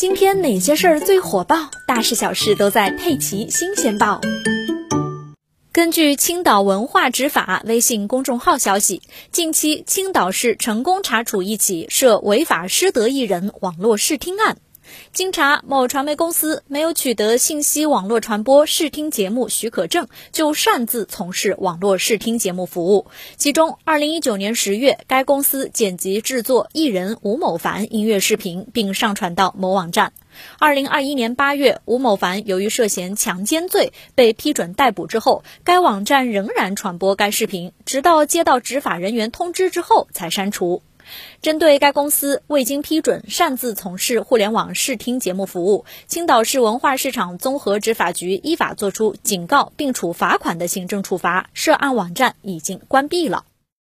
今天哪些事儿最火爆？大事小事都在《佩奇新鲜报》。根据青岛文化执法微信公众号消息，近期青岛市成功查处一起涉违法失德艺人网络视听案。经查，某传媒公司没有取得信息网络传播视听节目许可证，就擅自从事网络视听节目服务。其中，2019年10月，该公司剪辑制作艺人吴某凡音乐视频，并上传到某网站。2021年8月，吴某凡由于涉嫌强奸罪被批准逮捕之后，该网站仍然传播该视频，直到接到执法人员通知之后才删除。针对该公司未经批准擅自从事互联网视听节目服务，青岛市文化市场综合执法局依法作出警告并处罚款的行政处罚，涉案网站已经关闭了。